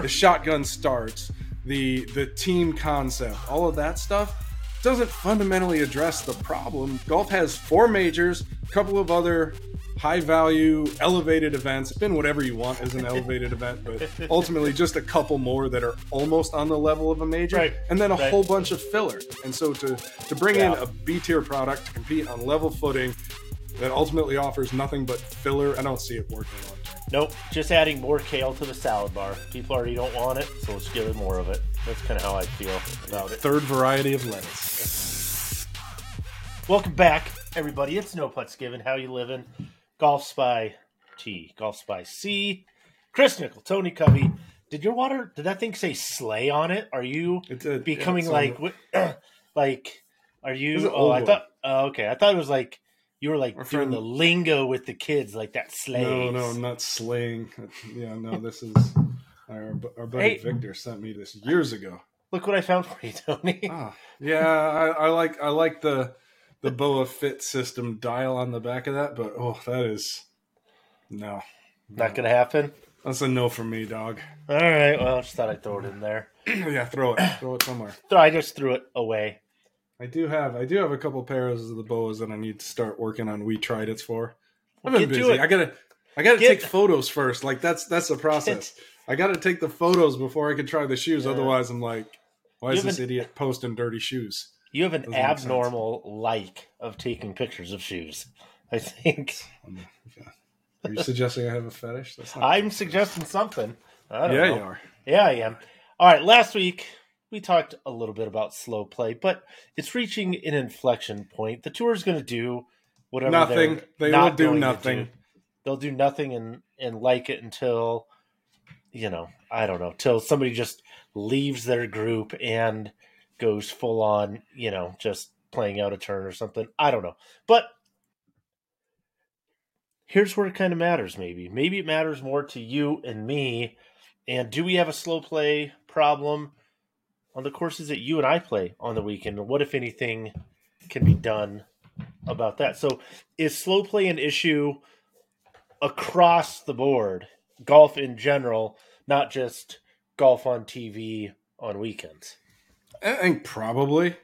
the shotgun starts, the the team concept, all of that stuff doesn't fundamentally address the problem. Golf has four majors, a couple of other high value elevated events. Spin whatever you want as an elevated event, but ultimately just a couple more that are almost on the level of a major, Right, and then a right. whole bunch of filler. And so to to bring Yeah. in a B tier product to compete on level footing that ultimately offers nothing but filler, I don't see it working long term. Nope, just adding more kale to the salad bar. People already don't want it, so let's give them more of it. That's kind of how I feel about it. Third variety of lettuce. Welcome back, everybody. It's No Putts Given. How you living? Golf Spy T, Golf Spy C, Chris Nickel, Tony Covey. Did your water? Did that thing say "slay" on it? Are you a- becoming it's on like, like? Are you? Oh, I thought. Oh, okay, I thought it was like you were like Our doing friend- the lingo with the kids, like that slay. No, no, I'm not slaying. Yeah, no, this is our, our buddy Hey. Victor sent me this years ago. Look what I found for you, Tony. Ah, yeah, I, I like I like the the Boa Fit system dial on the back of that, but oh, that is no, Not gonna happen. that's a no for me, dog. All right. Well, I just thought I'd throw it in there. yeah, throw it, throw it somewhere. I just threw it away. I do have I do have a couple pairs of the boas that I need to start working on. We tried it for. I've been get busy. I gotta I gotta Get- take photos first. Like that's that's the process. I gotta take the photos before I can try the shoes. Yeah. Otherwise, I'm like, why You is this haven't- idiot posting dirty shoes? You have an Doesn't abnormal like of taking pictures of shoes. I think Um. Are you suggesting I have a fetish? That's not. I'm suggesting something. I don't yeah, know. you are. Yeah, I am. All right. Last week we talked a little bit about slow play, but it's reaching an inflection point. The tour is going to do whatever. Nothing. They will do nothing. do. They'll do nothing and and like it until you know I don't know till somebody just leaves their group and goes full on you know just playing out a turn or something. I don't know, but here's where it kind of matters. Maybe maybe it matters more to you and me. And do we have a slow play problem on the courses that you and I play on the weekend? What, if anything, can be done about that? So, is slow play an issue across the board, golf in general, not just golf on TV on weekends? I think probably.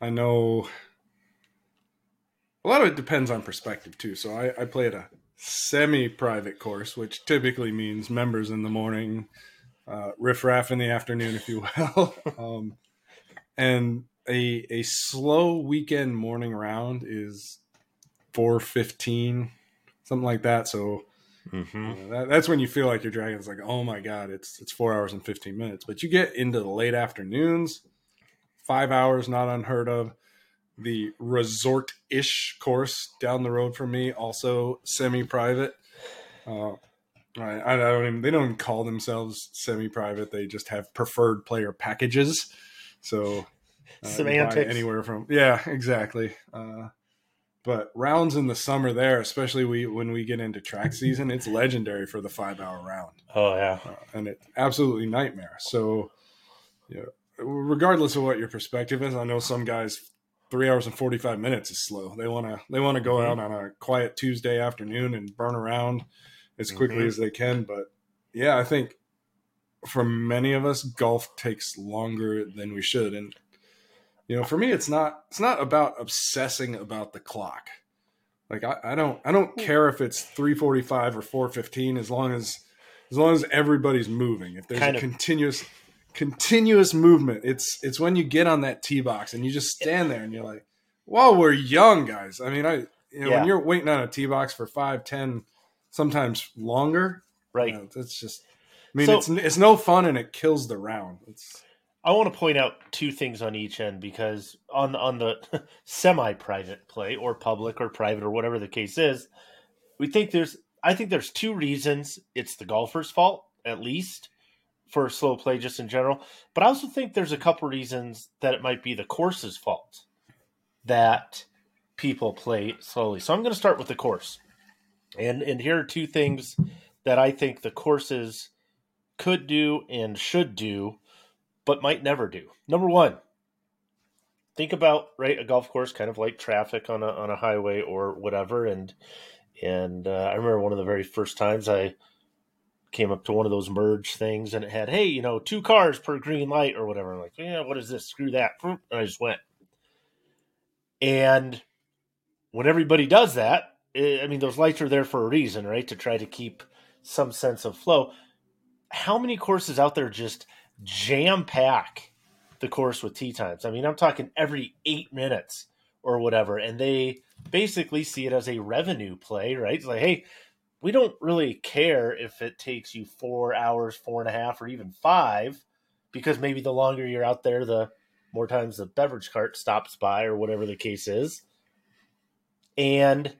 I know. A lot of it depends on perspective too. So I, I play at a semi-private course, which typically means members in the morning, uh, riffraff in the afternoon, if you will. um, and a a slow weekend morning round is four fifteen, something like that. So Mm-hmm. that, that's when you feel like your dragon's like, oh my god, it's it's four hours and fifteen minutes. But you get into the late afternoons, five hours not unheard of. The resort-ish course down the road from me, also semi-private. Uh, I, I don't even. They don't even call themselves semi-private. They just have preferred player packages. So uh, Semantics. anywhere from yeah, exactly. Uh, but rounds in the summer there, especially we when we get into track season, it's legendary for the five hour round, Oh yeah, uh, and it absolutely nightmare. So, yeah, regardless of what your perspective is, I know some guys three hours and forty five minutes is slow. They want to they want to go Mhm. out on a quiet Tuesday afternoon and burn around as quickly Mhm. as they can. But yeah, I think for many of us, golf takes longer than we should, and you know, for me, it's not it's not about obsessing about the clock. Like I, I don't I don't care if it's three forty five or four fifteen as long as as long as everybody's moving. If there's Kind a of- continuous continuous movement, it's it's when you get on that tee box and you just stand there and you're like, "Well, we're young guys." I mean, I you know Yeah. when you're waiting on a tee box for five, ten, sometimes longer, right. you know, it's just. I mean, So- it's it's no fun and it kills the round. It's I want to point out two things on each end because on on the semi-private play or public or private or whatever the case is, we think there's I think there's two reasons it's the golfer's fault at least for slow play just in general, but I also think there's a couple reasons that it might be the course's fault that people play slowly. So I'm going to start with the course. And and here are two things that I think the courses could do and should do but might never do. Number one, think about right a golf course kind of like traffic on a on a highway or whatever. And and uh, I remember one of the very first times I came up to one of those merge things and it had, hey, you know, two cars per green light or whatever. I'm like, yeah, what is this? Screw that. And I just went. And when everybody does that, Eh, I mean, those lights are there for a reason, right? To try to keep some sense of flow. How many courses out there just jam pack the course with tee times? I mean, I'm talking every eight minutes or whatever, and they basically see it as a revenue play, right? It's like, hey, we don't really care if it takes you four hours, four and a half, or even five, because maybe the longer you're out there, the more times the beverage cart stops by, or whatever the case is. And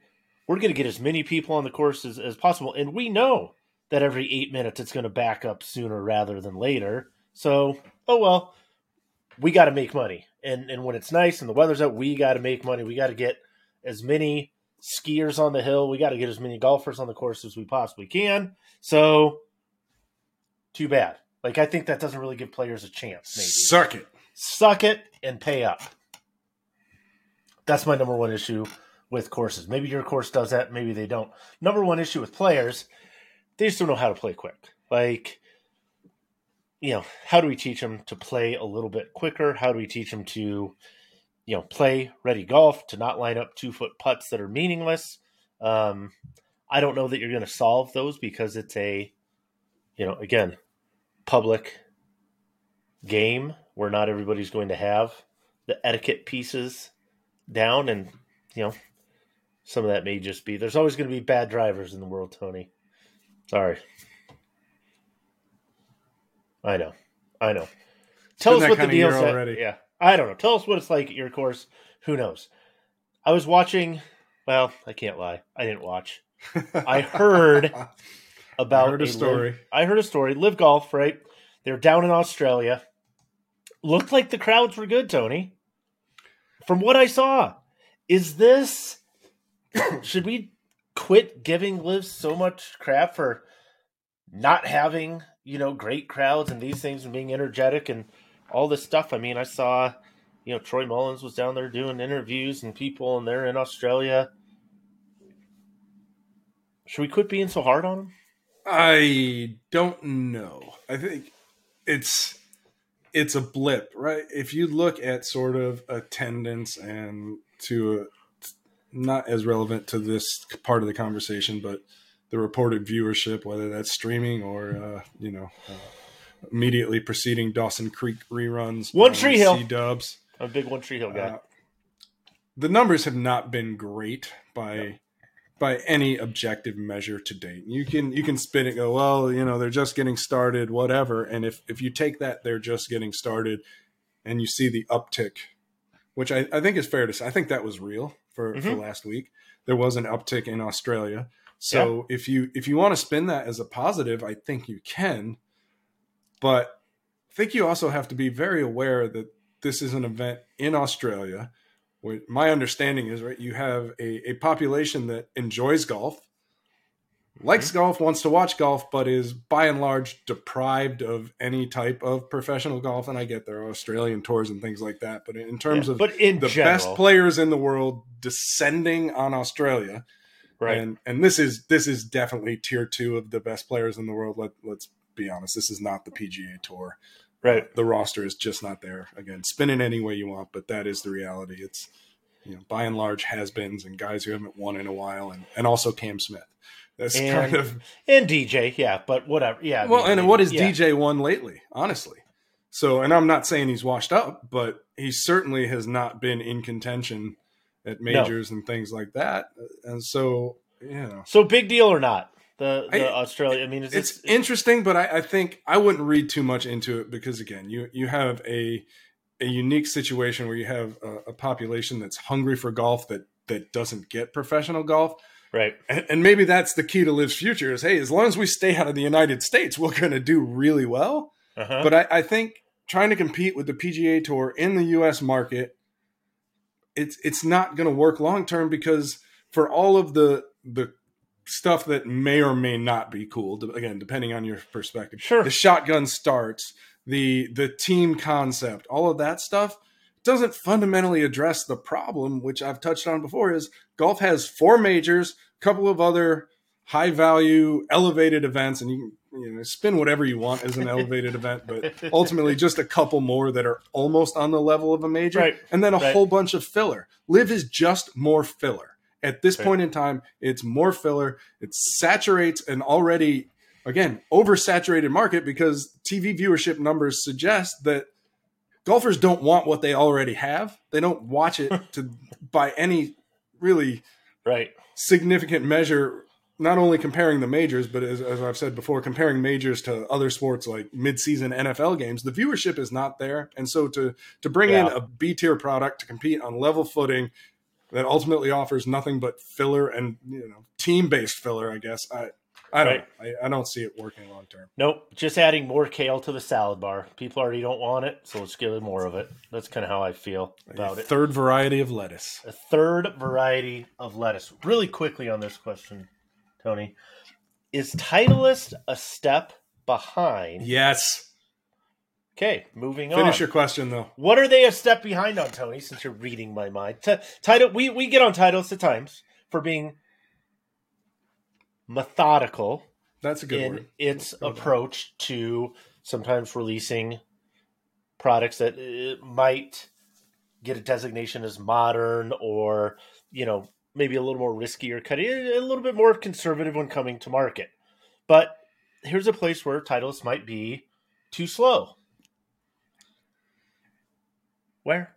we're going to get as many people on the course as, as possible. And we know that every eight minutes it's going to back up sooner rather than later. So, oh well, we got to make money. And, and when it's nice and the weather's out, we got to make money. We got to get as many skiers on the hill. We got to get as many golfers on the course as we possibly can. So, too bad. Like I think that doesn't really give players a chance. Maybe Suck it. suck it and pay up. That's my number one issue with courses. Maybe your course does that. Maybe they don't. Number one issue with players, they just don't know how to play quick. Like, you know, how do we teach them to play a little bit quicker? How do we teach them to you know, play ready golf to not line up two foot putts that are meaningless. Um, I don't know that you're going to solve those because it's a, you know, again, public game where not everybody's going to have the etiquette pieces down. And, you know, some of that may just be there's always going to be bad drivers in the world, Tony. Sorry. I know. I know. Tell us what the deal is. Yeah. I don't know. Tell us what it's like at your course. Who knows? I was watching. Well, I can't lie. I didn't watch. I heard about I heard a, a story. LIV, I heard a story. LIV Golf, right? They're down in Australia. Looked like the crowds were good, Tony. From what I saw, is this? should we quit giving LIV so much crap for not having you know great crowds and these things and being energetic and all this stuff. I mean, I saw, you know, Troy Mullins was down there doing interviews and people, and they're in Australia. Should we quit being so hard on them? I don't know. I think it's it's a blip, right? If you look at sort of attendance and to not as relevant to this part of the conversation, but the reported viewership, whether that's streaming or uh, you know uh, immediately preceding Dawson Creek reruns. One Tree Hill. Dubs. I'm a big One Tree Hill guy. Uh, the numbers have not been great by by any objective measure to date. You can you can spin it, go well, you know, they're just getting started, whatever. And if if you take that they're just getting started, and you see the uptick, which I, I think is fair to say, I think that was real for, mm-hmm. for last week. There was an uptick in Australia. So yeah. if you if you want to spin that as a positive, I think you can. But I think you also have to be very aware that this is an event in Australia. Where my understanding is, right, you have a, a population that enjoys golf, likes mm-hmm. golf, wants to watch golf, but is by and large deprived of any type of professional golf. And I get there are Australian tours and things like that. But in terms yeah, of but in the general, best players in the world descending on Australia, right? And and this is this is definitely tier two of the best players in the world. Let let's be honest. This is not the PGA Tour. Right. The roster is just not there. Again, spin it any way you want, but that is the reality. It's you know, by and large has-beens and guys who haven't won in a while, and and also Cam Smith. That's and, kind of and DJ, yeah, but whatever, yeah. Well, and what has yeah. DJ won lately? Honestly, so and I'm not saying he's washed up, but he certainly has not been in contention at majors no. and things like that. And so, you know, so big deal or not? the, the I, Australia. I mean, it's, it's, interesting, but I, I, think I wouldn't read too much into it because again, you you have a a unique situation where you have a, a population that's hungry for golf that that doesn't get professional golf. Right. And, and, maybe that's the key to LIV's future is hey, as long as we stay out of the United States, we're going to do really well. Uh-huh. But I, I, think trying to compete with the PGA Tour in the U.S. market, it's it's not going to work long term because for all of the the stuff that may or may not be cool again depending on your perspective sure the shotgun starts the the team concept all of that stuff doesn't fundamentally address the problem which i've touched on before is golf has four majors couple of other high value, elevated events, and you can you know spin whatever you want as an elevated event, but ultimately just a couple more that are almost on the level of a major, Right. and then a Right. whole bunch of filler. LIV is just more filler. At this Right. point in time, it's more filler. It saturates an already again oversaturated market because TV viewership numbers suggest that golfers don't want what they already have. They don't watch it to by any really Right. Significant measure. Not only comparing the majors, but as, as I've said before, comparing majors to other sports like midseason NFL games, the viewership is not there. And so to to bring in a B tier product to compete on level footing that ultimately offers nothing but filler and you know team based filler, I guess I I don't Right. I, I don't see it working long term. Nope. Just adding more kale to the salad bar. People already don't want it, so let's give it more of it. That's kind of how I feel about A it. third variety of lettuce. A third variety of lettuce. Really quickly on this question, Tony. Is Titleist a step behind? Yes. Okay, moving on. Finish your question though. What are they a step behind on, Tony? Since you're reading my mind, T- title we we get on Titleist at times for being methodical That's a good in word. its Go with that. approach to sometimes releasing products that uh, might get a designation as modern or you know maybe a little more risky or cutting a little bit more conservative when coming to market. But here's a place where Titleist might be too slow. Where?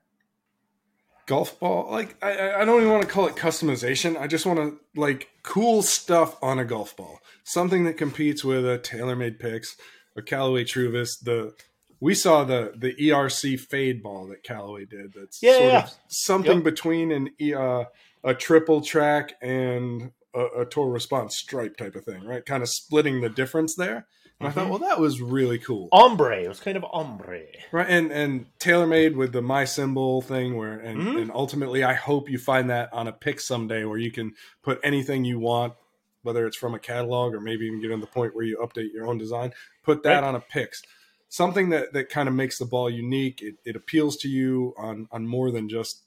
Golf ball. Like I- I, don't even want to call it customization. I just want to like cool stuff on a golf ball. Something that competes with a TaylorMade Pix a callaway truvis the we saw the the erc fade ball that callaway did that's Yeah, sort yeah, of something Yep. between an uh, a triple track and a, a tour response stripe type of thing right? Kind of splitting the difference there and i thought Mhm. well that was really cool Ombre. It was kind of ombre. Right, and and TaylorMade with the my symbol thing, where and, Mhm. and ultimately, I hope you find that on a pick someday, where you can put anything you want, whether it's from a catalog or maybe even get to the point where you update your own design. Put that Right. on a Pix, something that that kind of makes the ball unique. It, it appeals to you on on more than just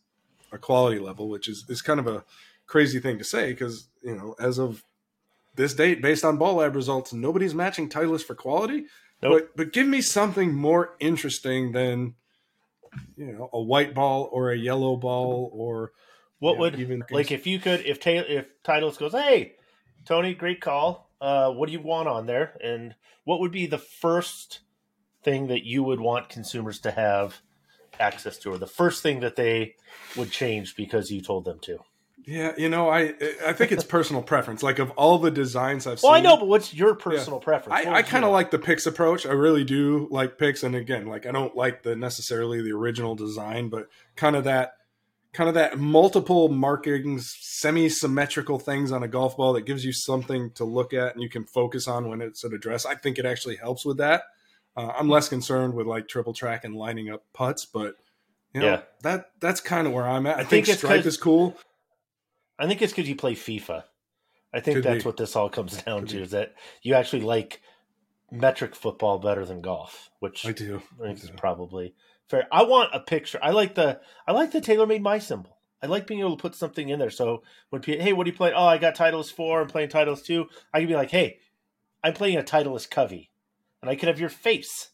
a quality level, which is is kind of a crazy thing to say because you know as of this date, based on ball lab results, nobody's matching Titleist for quality. Nope. But but give me something more interesting than you know a white ball or a yellow ball or What know, would even like if you could if Taylor if Titleist goes, hey, Tony, great call. Uh, what do you want on there? And what would be the first thing that you would want consumers to have access to, or the first thing that they would change because you told them to? Yeah you know I I think it's personal preference. Like of all the designs I've Well, seen, I know, but what's your personal preference? I, What I would kind of like the Pix approach. I really do like Pix, and again, like I don't like the necessarily the original design, but kind of that kind of that multiple markings, semi-symmetrical things on a golf ball that gives you something to look at and you can focus on when it's at address. I think it actually helps with that. Uh, I'm less concerned with like triple track and lining up putts, but you know, Yeah. that that's kind of where I'm at. I, I think, think it's Stripe is cool. I think it's because you play FIFA. I think Could that's be. what this all comes down Could to be. is that you actually like metric football better than golf, which I do. I think do. probably fair. I want a picture. I like the I like the TaylorMade my symbol. I like being able to put something in there. So when people, hey, what do you play? Oh, I got Titleist four. I'm playing Titleist two. I can be like, hey, I'm playing a Titleist Covey, and I could have your face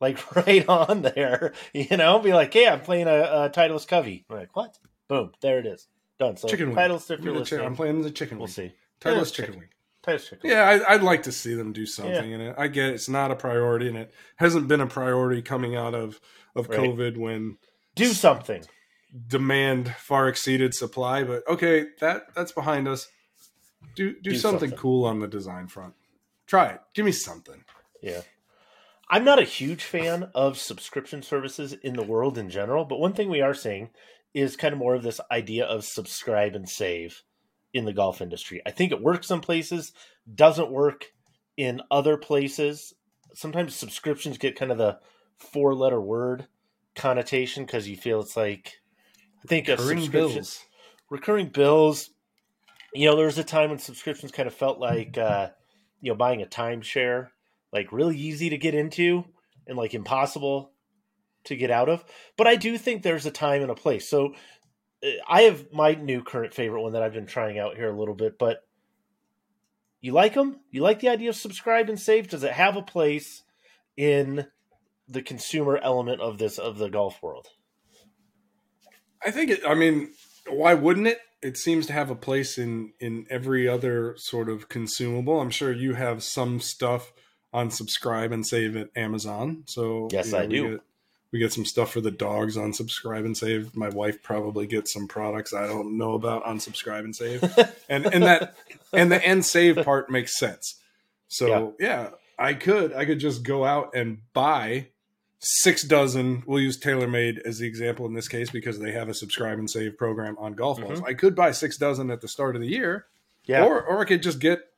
like right on there. You know, be like, hey, I'm playing a, a Titleist Covey. I'm like, what? Boom, there it is, done. So Chicken wing. Titleist, if I'm you're listening, I'm playing the chicken we'll wing. see. Titleist Yeah, chicken wing. Titleist chicken. Yeah, I, I'd like to see them do something in it. I get it's not a priority, and it hasn't been a priority coming out of of Right. COVID when do something. demand far exceeded supply. But okay, that that's behind us. Do do, Do something, something. cool on the design front. Try it. Give me something. Yeah. I'm not a huge fan of subscription services in the world in general, but one thing we are seeing is kind of more of this idea of subscribe and save in the golf industry. I think it works some places, doesn't work in other places. Sometimes subscriptions get kind of the four letter word connotation because you feel it's like I think a Recurring subscription bills. recurring bills. You know, there was a time when subscriptions kind of felt like uh, you know buying a timeshare, like really easy to get into and like impossible to get out of. But I do think there's a time and a place. So uh, I have my new current favorite one that I've been trying out here a little bit, but you like them? You like the idea of subscribe and save? Does it have a place in the consumer element of this of the golf world? I think it. I mean, why wouldn't it? It seems to have a place in in every other sort of consumable. I'm sure you have some stuff on subscribe and save at Amazon. So yes, you know, I do. We get, some stuff for the dogs on subscribe and save. My wife probably gets some products I don't know about on subscribe and save. and and that and the end save part makes sense. So yeah. yeah, I could I could just go out and buy six dozen. We'll use TaylorMade as the example in this case because they have a subscribe and save program on golf balls. Mm-hmm. I could buy six dozen at the start of the year, yeah, or or I could just get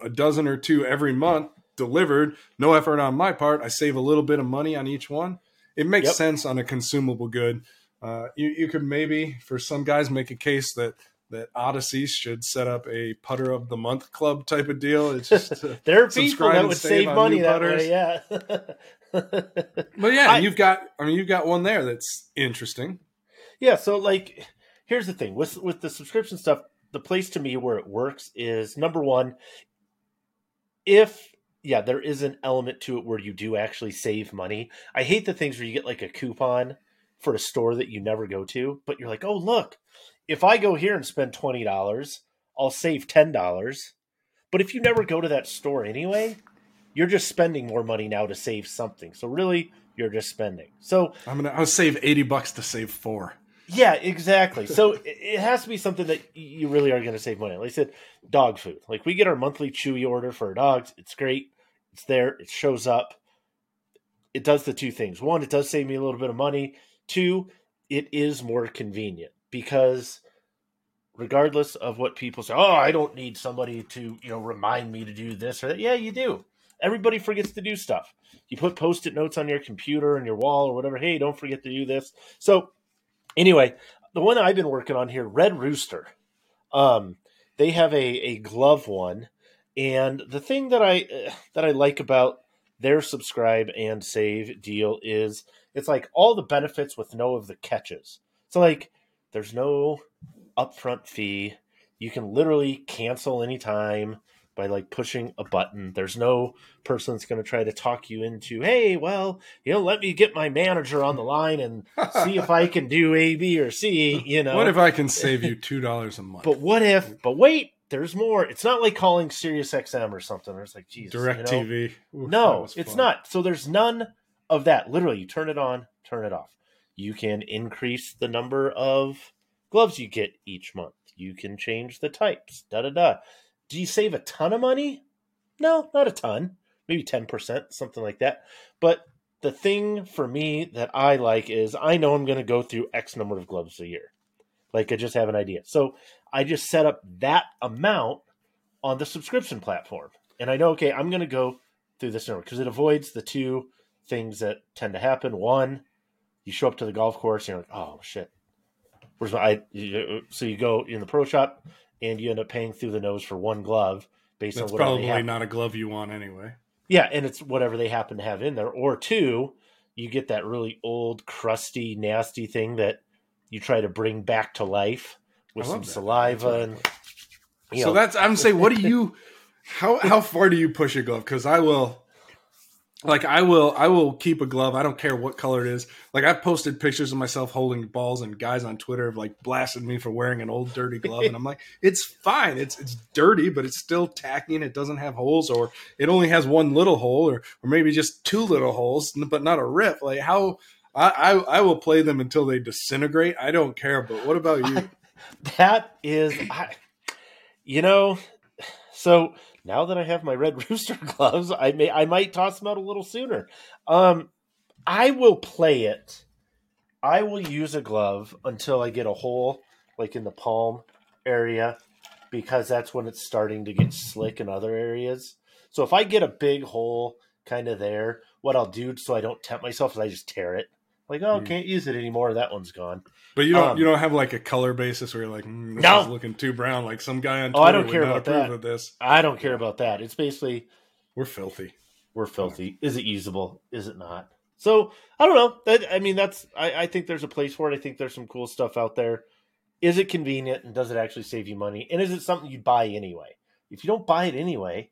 a dozen or two every month delivered. No effort on my part. I save a little bit of money on each one. It makes yep. sense on a consumable good. Uh, you you could maybe for some guys make a case that that Odyssey should set up a putter of the month club type of deal. It's just there are people that would save, save money that putters. way. Yeah. but yeah, I, you've got. I mean, you've got one there that's interesting. Yeah. So like, here's the thing with with the subscription stuff. The place to me where it works is number one. If yeah, there is an element to it where you do actually save money. I hate the things where you get like a coupon for a store that you never go to, but you're like, oh look, if I go here and spend twenty dollars, I'll save ten dollars. But if you never go to that store anyway, you're just spending more money now to save something. So really, you're just spending. So I'm gonna I'll save eighty bucks to save four. Yeah, exactly. So it has to be something that you really are going to save money. Like I said, dog food. Like we get our monthly Chewy order for our dogs. It's great. It's there. It shows up. It does the two things. One, it does save me a little bit of money. Two, it is more convenient because regardless of what people say, oh, I don't need somebody to you know remind me to do this or that. Yeah, you do. Everybody forgets to do stuff. You put post-it notes on your computer and your wall or whatever. Hey, don't forget to do this. So, anyway, the one I've been working on here, Red Rooster. Um, they have a a glove one, and the thing that I uh, that I like about their subscribe and save deal is it's like all the benefits with no of the catches. So like there's no upfront fee. You can literally cancel anytime by like pushing a button. There's no person that's going to try to talk you into, hey, well, you know, let me get my manager on the line and see if I can do A, B, or C. You know, what if I can save you two dollars a month? But what if? But wait, there's more. It's not like calling Sirius XM or something. It's like Jesus, Direct you know? TV. Oof, no, it's not. So there's none of that. Literally, you turn it on, turn it off. You can increase the number of gloves you get each month. You can change the types. Da da da. Do you save a ton of money? No, not a ton. Maybe 10%, something like that. But the thing for me that I like is I know I'm going to go through X number of gloves a year. Like I just have an idea. So I just set up that amount on the subscription platform. And I know, okay, I'm going to go through this number because it avoids the two things that tend to happen. One, you show up to the golf course and you're like, oh shit, where's my? I, so you go in the pro shop, and you end up paying through the nose for one glove based That's on probably not a glove you want anyway. Yeah, and it's whatever they happen to have in there. Or two, you get that really old, crusty, nasty thing that you try to bring back to life with some that. saliva and. so know. that's I'm saying, what do you? How how far do you push a glove? Because I will like I will I will keep a glove. I don't care what color it is. Like I've posted pictures of myself holding balls and guys on Twitter have like blasted me for wearing an old dirty glove and I'm like, it's fine. It's it's dirty, but it's still tacky and it doesn't have holes or it only has one little hole or or maybe just two little holes, but not a rip. Like how I I, I will play them until they disintegrate. I don't care, but what about you? that is I, you know, so now that I have my red rooster gloves, I may I might toss them out a little sooner. Um, I will play it. I will use a glove until I get a hole like in the palm area because that's when it's starting to get slick in other areas. So if I get a big hole kind of there, what I'll do so I don't tempt myself is I just tear it. Like, oh, mm. can't use it anymore. That one's gone. But you don't um, you don't have like a color basis where you're like, mm, this no. is looking too brown. Like some guy on Twitter oh, I don't care about that. This. I don't care about that. It's basically we're filthy. We're filthy. Is it usable? Is it not? So I don't know. That, I mean, that's I, I think there's a place for it. I think there's some cool stuff out there. Is it convenient and does it actually save you money? And is it something you'd buy anyway? if you don't buy it anyway,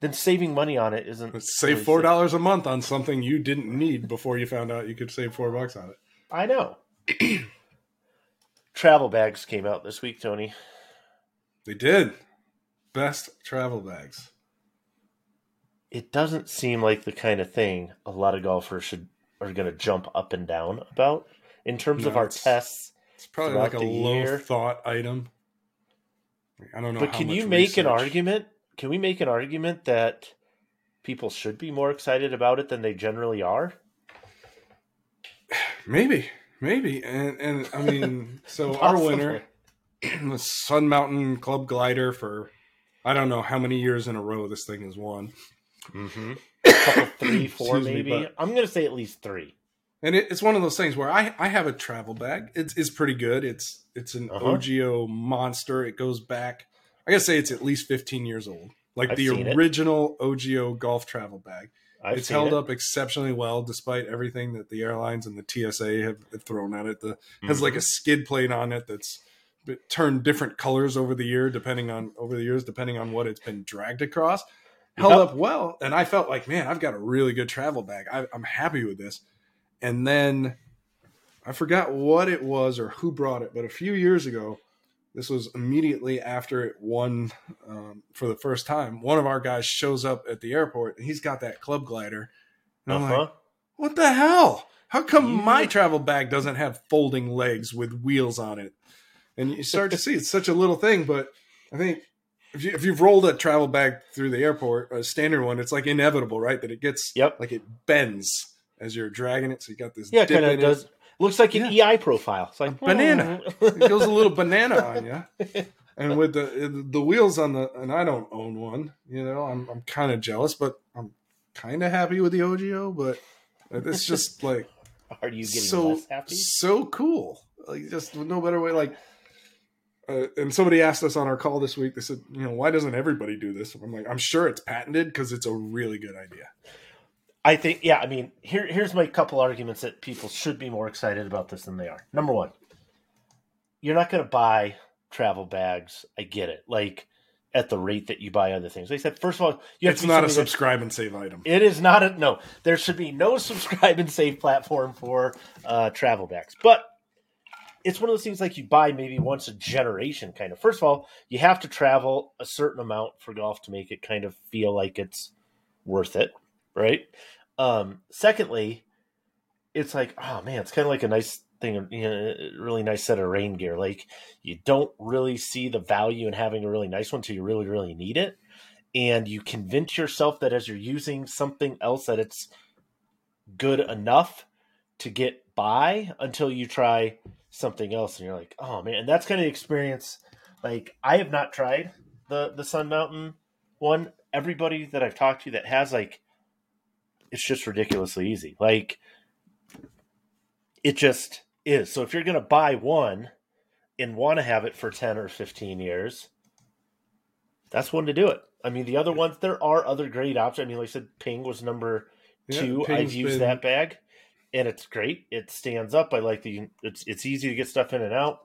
then saving money on it isn't. Let's save really four dollars a month on something you didn't need before you found out you could save four bucks on it. I know. Travel bags came out this week, Tony. They did. Best travel bags. It doesn't seem like the kind of thing a lot of golfers should are going to jump up and down about in terms of our tests. It's probably like a low year. thought item. I don't know. But can you make an argument? Can we make an argument that people should be more excited about it than they generally are? Maybe, maybe, and and I mean, so our winner, the Sun Mountain Club Glider for I don't know how many years in a row this thing has won, Mm-hmm. A couple, three, four, Excuse me, maybe. but- I'm going to say at least three. and it, it's one of those things where I I have a travel bag. It's it's pretty good. It's it's an Uh-huh. OGIO monster. It goes back. I gotta say it's at least 15 years old. Like I've the seen it. original OGIO golf travel bag. I've it's held it. up exceptionally well despite everything that the airlines and the TSA have, have thrown at it. The has like Mm-hmm. a skid plate on it that's turned different colors over the year depending on over the years depending on what it's been dragged across. Held Yep. up well, and I felt like, man, I've got a really good travel bag. I, I'm happy with this. And then I forgot what it was or who brought it, but a few years ago, this was immediately after it won um, for the first time. One of our guys shows up at the airport and he's got that club glider. And I'm Uh-huh. like, what the hell? How come You- my travel bag doesn't have folding legs with wheels on it? And you start to see it's such a little thing, but I think if, you, if you've rolled a travel bag through the airport, a standard one, it's like inevitable, right? That it gets Yep. like it bends as you're dragging it. So you got this Yeah, kind of in it. Looks like an EI profile. It's like banana. hmm. It goes a little banana on you. And with the the wheels on the and I don't own one, you know, I'm I'm kind of jealous, but I'm kind of happy with the OGIO. But it's just like Are you getting so less happy? so cool. Like just no better way. Like, uh, and somebody asked us on our call this week. They said, you know, why doesn't everybody do this? I'm like, I'm sure it's patented because it's a really good idea. I think, yeah. I mean, here here's my couple arguments that people should be more excited about this than they are. Number one, you're not going to buy travel bags. I get it. Like at the rate that you buy other things. They said, first of all, you have It's not a subscribe and save item. It is not a no. There should be no subscribe and save platform for uh, travel bags, but it's one of those things like you buy maybe once a generation. Kind of. First of all, you have to travel a certain amount for golf to make it kind of feel like it's worth it, right? Um, secondly, it's like oh man, it's kind of like a nice thing, you know, a really nice set of rain gear. Like you don't really see the value in having a really nice one until you really really need it. And you convince yourself that as you're using something else that it's good enough to get by until you try something else. And you're like oh man. And that's kind of the experience. Like i have not tried the the sun mountain one. Everybody that i've talked to that has like it's just ridiculously easy like it just is so if you're going to buy one and want to have it for 10 or 15 years that's one to do it. I mean, the other ones, there are other great options. I mean, like I said, Ping was number Yeah, two. Ping's I've used been- that bag, and it's great. It stands up. I like the. It's it's easy to get stuff in and out,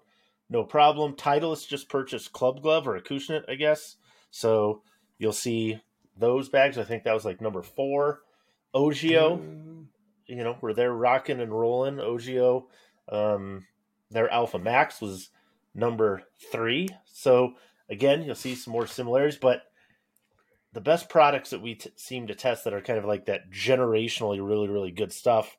no problem. Titleist just purchased Club Glove or Acushnet, I guess. So you'll see those bags. I think that was like number four. Ogio, Mm, you know, where they're rocking and rolling. Ogio, um, their Alpha Max was number three. So again, you'll see some more similarities, but the best products that we t- seem to test that are kind of like that generationally really really good stuff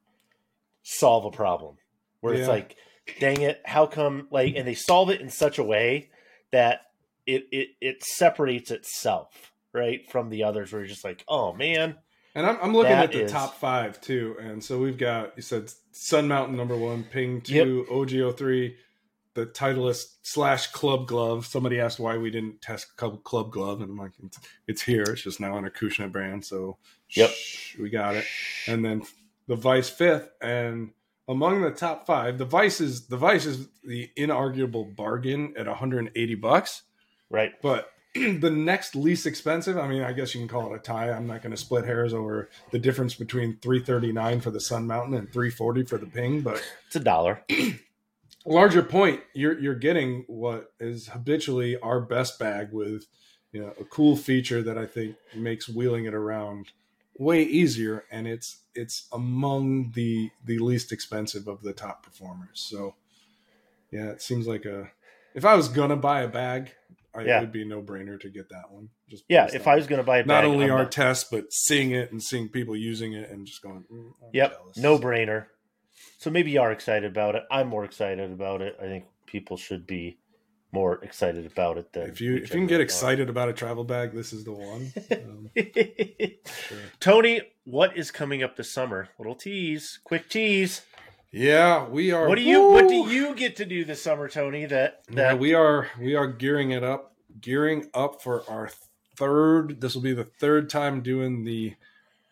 solve a problem where it's like dang it how come like and they solve it in such a way that it it it separates itself right from the others where you're just like oh man And I'm, I'm looking That at the is- top five too, and so we've got you said Sun Mountain number one, Ping two, OGIO three, the Titleist slash Club Glove. Somebody asked why we didn't test Club, Glove, and I'm like, it's, it's here. It's just now an Acushnet brand, so Yep. we got it. And then the Vice fifth, and among the top five, the Vice is the Vice is the inarguable bargain at 180 bucks. right But the next least expensive, I mean, I guess you can call it a tie. I'm not going to split hairs over the difference between 339 for the Sun Mountain and 340 for the Ping, but it's a dollar larger point, you're you're getting what is habitually our best bag with you know, a cool feature that I think makes wheeling it around way easier, and it's it's among the the least expensive of the top performers. So, yeah, it seems like a. If I was gonna buy a bag, I, Yeah. it would be a no brainer to get that one. Just Yeah, if I was going to buy a not bag, only I'm our not- test, but seeing it and seeing people using it and just going, mm, Yep, no brainer. So maybe you are excited about it. I'm more excited about it. I think people should be more excited about it than If you if you can get excited about a travel bag, this is the one. Um, sure. Tony, what is coming up this summer? Little tease, quick tease. Yeah, we are. What do you What do you get to do this summer, Tony? That Yeah, that we are we are gearing it up, gearing up for our third. This will be the third time doing the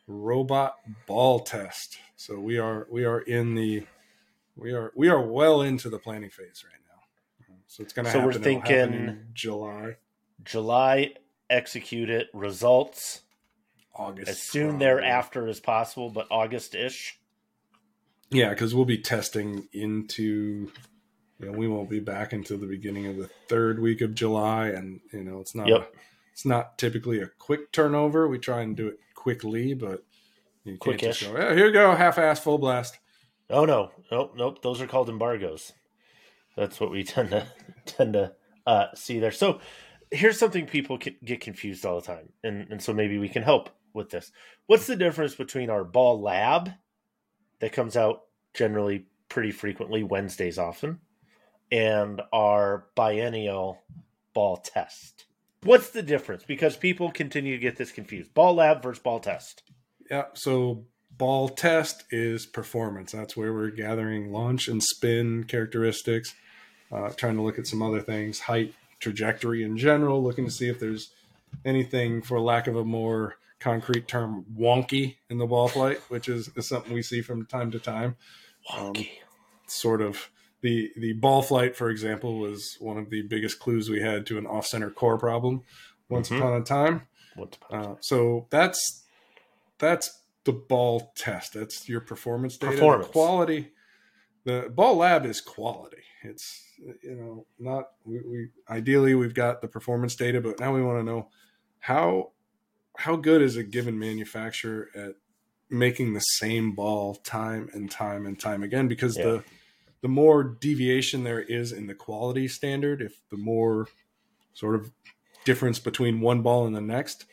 robot ball test. So we are we are in the we are we are well into the planning phase right now. So it's going to So happen. we're It'll happen thinking- in July, July execute it results August, as soon probably. thereafter as possible, but August ish. Yeah, because we'll be testing into. You know, we won't be back until the beginning of the third week of July, and you know it's not. Yep. It's not typically a quick turnover. We try and do it quickly, but you can't just go. Yeah, here you go, half-ass, full blast. Oh no, nope, nope. Those are called embargoes. That's what we tend to tend to uh, see there. So here's something people get confused all the time, and and so maybe we can help with this. What's the difference between our ball lab that comes out generally pretty frequently Wednesdays often, and our biennial ball test? What's the difference? Because people continue to get this confused. Ball lab versus ball test. Yeah. So ball test is performance. That's where we're gathering launch and spin characteristics, uh, trying to look at some other things, height, trajectory in general, looking to see if there's anything, for lack of a more concrete term, wonky in the ball flight, which is, is something we see from time to time. Um, Wonky. sort of the the ball flight, for example, was one of the biggest clues we had to an off center core problem once Mhm. upon a time. What's Uh, so that's that's the ball test. That's your performance data. Performance. quality. The ball lab is quality. It's you know not we, we ideally we've got the performance data, but now we want to know how how good is a given manufacturer at making the same ball time and time and time again because Yeah. the the more deviation there is in the quality standard if the more sort of difference between one ball and the next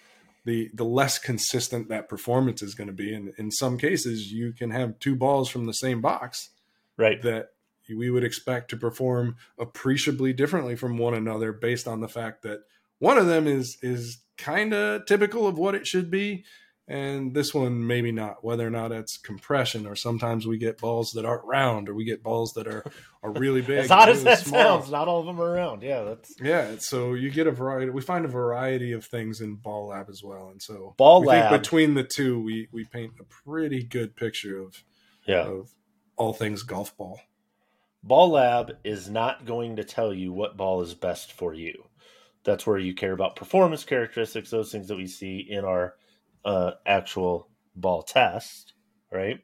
the the less consistent that performance is going to be and in some cases you can have two balls from the same box right. that we would expect to perform appreciably differently from one another based on the fact that one of them is is kind of typical of what it should be and this one maybe not whether or not it's compression or sometimes we get balls that aren't round or we get balls that are are really big as odd and as that small. sounds, not all of them are around. Yeah, that's yeah so you get a variety we find a variety of things in ball lab as well and so Ball lab. think between the two we we paint a pretty good picture of yeah. of all things golf ball Ball Lab is not going to tell you what ball is best for you. That's where you care about performance characteristics, those things that we see in our uh, actual ball test, right?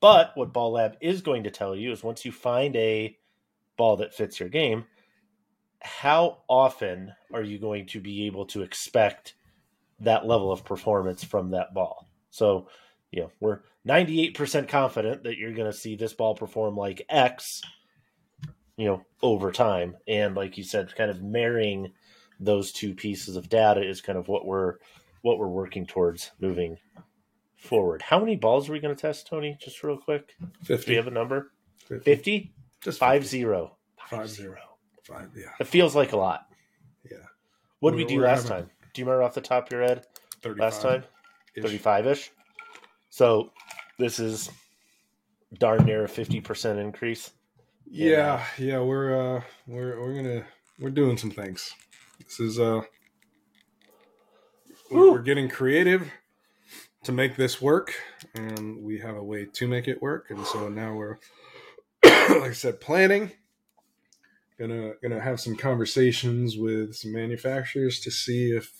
But what Ball Lab is going to tell you is once you find a ball that fits your game, how often are you going to be able to expect that level of performance from that ball? So, you know, we're 98% confident that you're going to see this ball perform like X, you know, over time. And like you said, kind of marrying those two pieces of data is kind of what we're what we're working towards moving forward. How many balls are we going to test, Tony? Just real quick. 50. Do 50 we have a number? 50. 50? just Five 50. zero. Five zero. Five, yeah It feels like a lot. yeah What did we do last having- time? Do you remember off the top of your head? 35 Last time? 35 ish. So this is darn near a 50% increase. yeah yeah we're uh we're we're gonna we're doing some things this is uh we're, Woo. we're getting creative to make this work and we have a way to make it work and so now we're like i said planning gonna gonna have some conversations with some manufacturers to see if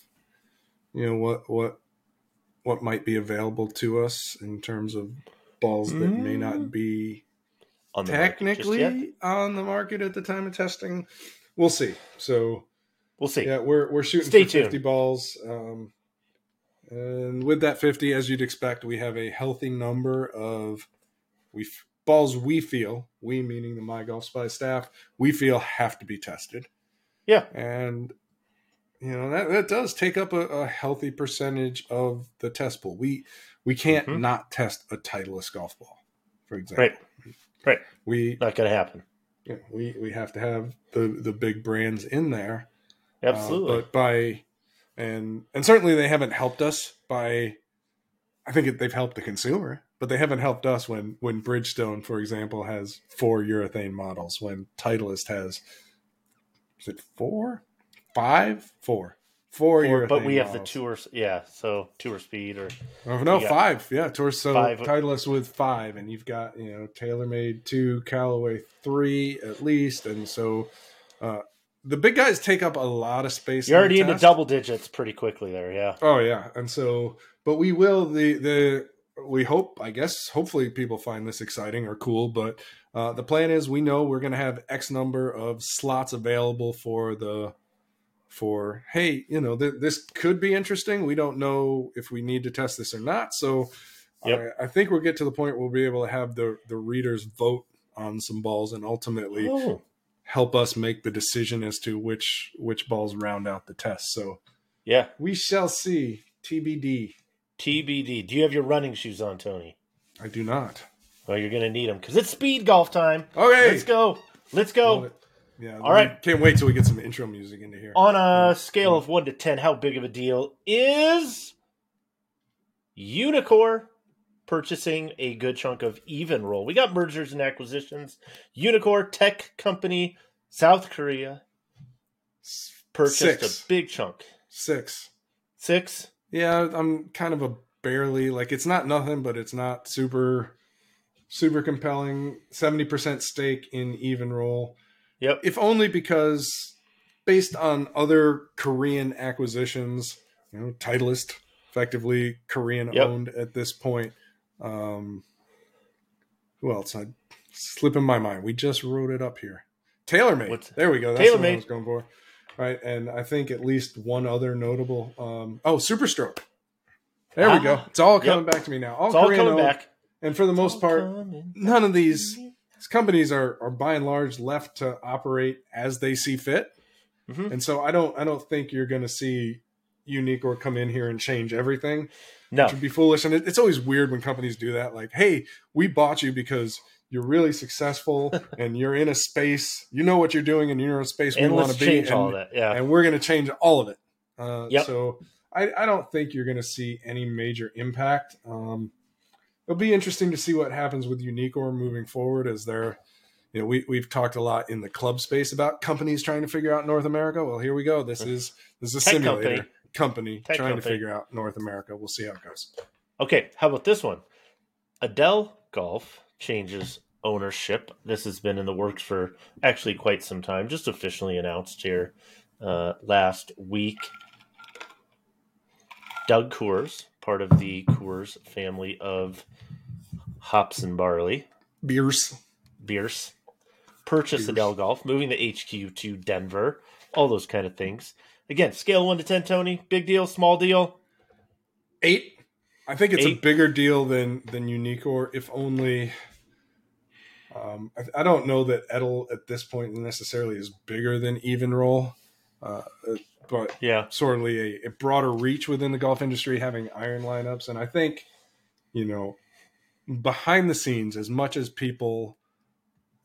you know what what what might be available to us in terms of balls that may Mm. not be On the market just yet. technically on the market at the time of testing. We'll see. So We'll see. Yeah, we're we're shooting Stay for 50 balls. Um, and with that 50, as you'd expect, we have a healthy number of we balls we feel, we meaning the My Golf Spy staff, we feel have to be tested. Yeah. And you know, that, that does take up a, a healthy percentage of the test pool. We we can't Mhm. not test a Titleist golf ball, for example. Right. Right. We Not going to happen. yeah, we we have to have the the big brands in there. Uh, Absolutely. but by and and certainly they haven't helped us by. I think it, they've helped the consumer, but they haven't helped us when when Bridgestone, for example, has four urethane models. When Titleist has, is it four, five, four, four urethane. but we have the tour, yeah. So tour speed or Oh no, five. Yeah, tour so Five. Titleist with five, and you've got you know TaylorMade two, Callaway three at least, and so uh, the big guys take up a lot of space. you're in already the into double digits pretty quickly there. Yeah. Oh yeah, and so but we will the the we hope I guess hopefully people find this exciting or cool, but uh, the plan is we know we're going to have X number of slots available for the for hey you know th- this could be interesting. We don't know if we need to test this or not, so. Yep. I, I think we'll get to the point where we'll be able to have the the readers vote on some balls and ultimately Oh, help us make the decision as to which which balls round out the test. So yeah. we shall see. TBD. TBD. Do you have your running shoes on, Tony? I do not. Well, you're going to need them because it's speed golf time. Okay. Let's go. Let's go. Yeah. All right. Can't wait till we get some intro music into here. On a scale of 1 to 10, how big of a deal is Uneekor purchasing a good chunk of Evnroll? We got mergers and acquisitions. Uneekor Tech Company, South Korea, purchased Six. a big chunk. Six. Six? Yeah, I'm kind of a barely like it's not nothing, but it's not super super compelling. Seventy percent stake in Evnroll. Yep. If only because based on other Korean acquisitions, you know, Titleist, effectively Korean Yep. owned at this point. Um, who else? I slipping my mind. We just wrote it up here. TaylorMade. What's- there we go. That's what I was going for. Right, and I think at least one other notable. Um, oh, Superstroke. There we go. Ah, It's all coming yep. back to me now. All It's all Korean coming owned, back. and for the most part, none of these these companies are are by and large left to operate as they see fit. Mhm. And so I don't I don't think you're going to see Uneekor come in here and change everything. No. Which would be foolish. And it, it's always weird when companies do that. Like, hey, we bought you because you're really successful and you're in a space. You know what you're doing, and you're in a space we want to be. change and, all that. Yeah. and we're going to change all of it. Uh, Yep. So I, I don't think you're going to see any major impact. Um, it'll be interesting to see what happens with Uneekor moving forward as they're, you know, we, we've talked a lot in the club space about companies trying to figure out North America. Well, here we go. This is this is a Tech simulator company. Company, trying to figure out North America. We'll see how it goes. Okay, how about this one? Edel Golf changes ownership. This has been in the works for actually quite some time, just officially announced here uh, last week. Doug Coors, part of the Coors family of hops and barley Beers. beers, purchase Beers. Edel Golf, moving the HQ to Denver, all those kind of things. Again, scale one to ten, Tony. Big deal, small deal. Eight. I think it's a bigger deal than than Uneekor, if only. Um, I, I don't know that Edel at this point necessarily is bigger than Evnroll, uh, but Yeah, certainly a, a broader reach within the golf industry having iron lineups. And I think, you know, behind the scenes, as much as people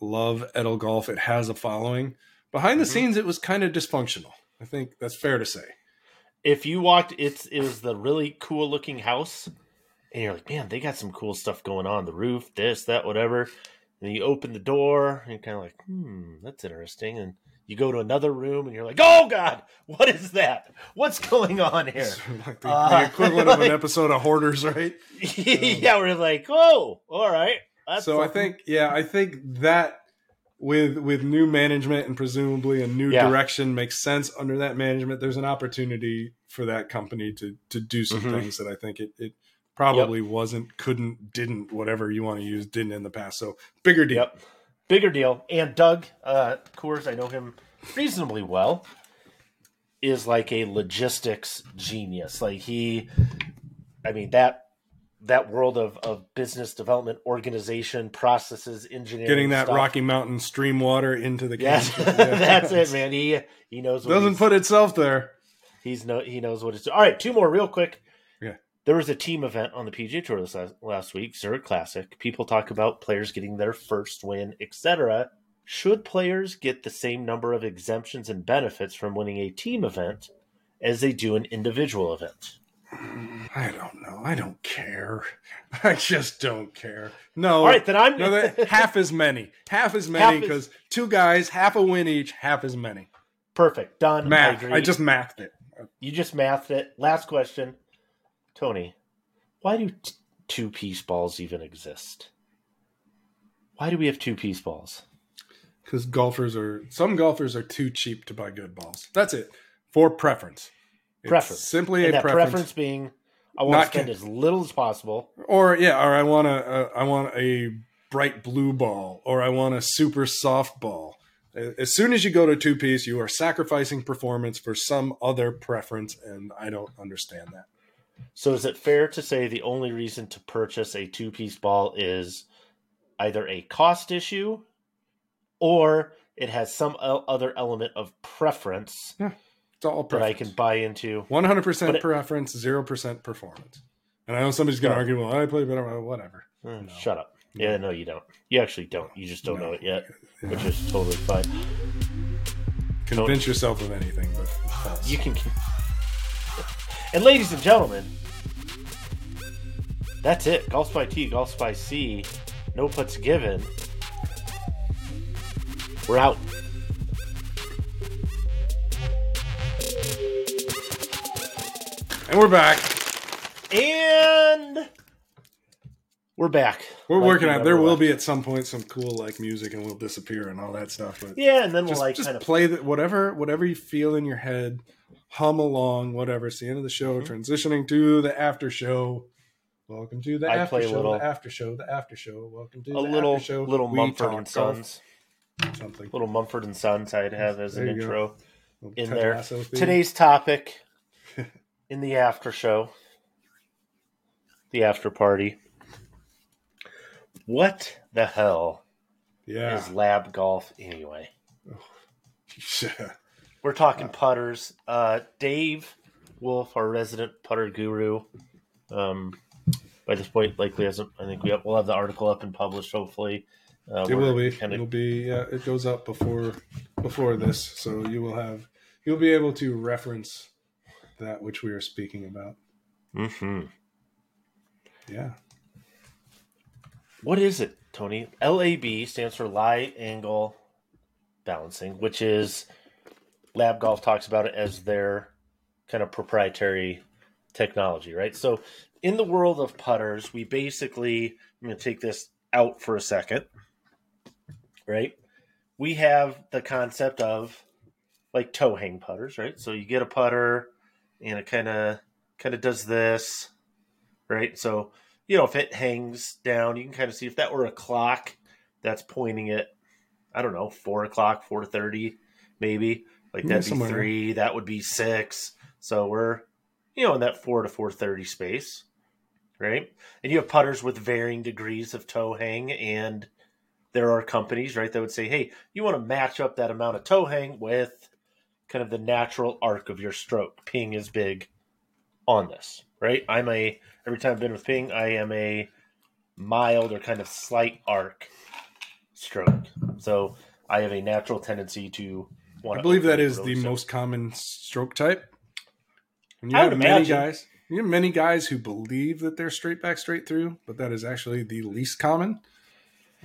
love Edel Golf, it has a following. Behind the Mhm. scenes, it was kind of dysfunctional. I think that's fair to say. if you walked it's it was the really cool looking house and you're like man they got some cool stuff going on. The roof this that whatever. And you open the door and you're kind of like hmm that's interesting. And you go to another room and you're like oh god what is that? What's going on here? Like the, Uh, the equivalent of an episode of Hoarders, right? yeah we're like oh, all right so I think, yeah, I think that with with new management and presumably a new Yeah. direction makes sense under that management. There's an opportunity for that company to to do some Mhm. things that I think it it probably wasn't, couldn't, didn't, whatever you want to use, didn't in the past. So bigger deal. Yep. Bigger deal. And Doug uh, Coors, I know him reasonably well. is like a logistics genius. Like he, I mean that that world of, of business development, organization, processes, engineering, Getting that stuff. Rocky Mountain stream water into the Yes, that's it, man. He he knows what Doesn't put itself there. he's no he knows what it's. All right, two more real quick. Yeah. There was a team event on the PGA Tour this last, last week, Zurich Classic. People talk about players getting their first win, etc. Should players get the same number of exemptions and benefits from winning a team event as they do an individual event? I don't know. I don't care. I just don't care. No. All right, then I'm no, that, half as many. Half as many is- because two guys, half a win each, half as many. perfect. Done. I Math. agree. I, just mathed it. You just mathed it. Last question. Tony, why do t- two piece balls even exist? Why do we have two piece balls? Because golfers are some golfers are too cheap to buy good balls. That's it. For preference. It's Preference. Simply And a that preference. preference being I want Not to spend as little as possible. Or yeah, or I want a, a uh, I want a bright blue ball, or I want a super soft ball. As soon as you go to two piece, you are sacrificing performance for some other preference, and I don't understand that. So is it fair to say the only reason to purchase a two piece ball is either a cost issue or it has some other element of preference It's all that I can buy into? One hundred percent preference, zero percent performance. And I know somebody's going to argue, "Well, I play better." Well, Whatever. Eh, No. Shut up. Yeah, no, you don't. You actually don't. You just don't No. know it yet, Yeah. which is totally fine. Convince yourself of anything, but it's false. You can. And ladies and gentlemen, that's it. Golf by T, Golf by C. No Putts Given. We're out. And we're back. And we're back. We're Like working on. There will left. be at some point some cool like music, and we'll disappear and all that stuff. But Yeah, and then we'll just, like just kind of play the, whatever whatever you feel in your head hum along whatever it's the end of the show Mhm. transitioning to the after show welcome to the I after play a show little- the after show the after show welcome to a the little after show little We Mumford and Sons, something little Mumford and Sons. I'd have as an There go. intro. Little in there. Today's topic in the after show, the after party. What the hell yeah is lab golf anyway? yeah We're talking putters. Uh, Dave Wolf, our resident putter guru, um, by this point likely hasn't. I think we have, we'll have the article up and published. Hopefully, uh, it will be Kinda, it'll be yeah it goes up before before this so you will have you'll be able to reference that which we are speaking about hmm yeah What is it, Tony? LAB stands for Lie Angle Balancing, which is Lab Golf talks about it as their kind of proprietary technology, right? So, in the world of putters, we basically, I'm going to take this out for a second, right? We have the concept of like toe hang putters, right? So you get a putter and it kind of kind of does this, right? So you know, if it hangs down, you can kind of see if that were a clock that's pointing at, I don't know, four o'clock, four thirty, maybe. Like that'd be three, that would be six. So we're, you know, in that four to four thirty space, right? And you have putters with varying degrees of toe hang, and there are companies, right, that would say, hey, you want to match up that amount of toe hang with kind of the natural arc of your stroke. Ping is big on this, right? I'm a every time I've been with Ping, I am a mild or kind of slight arc stroke. So I have a natural tendency to want I believe that is the most common stroke type. And you I have would many imagine. guys. You have many guys who believe that they're straight back, straight through, but that is actually the least common.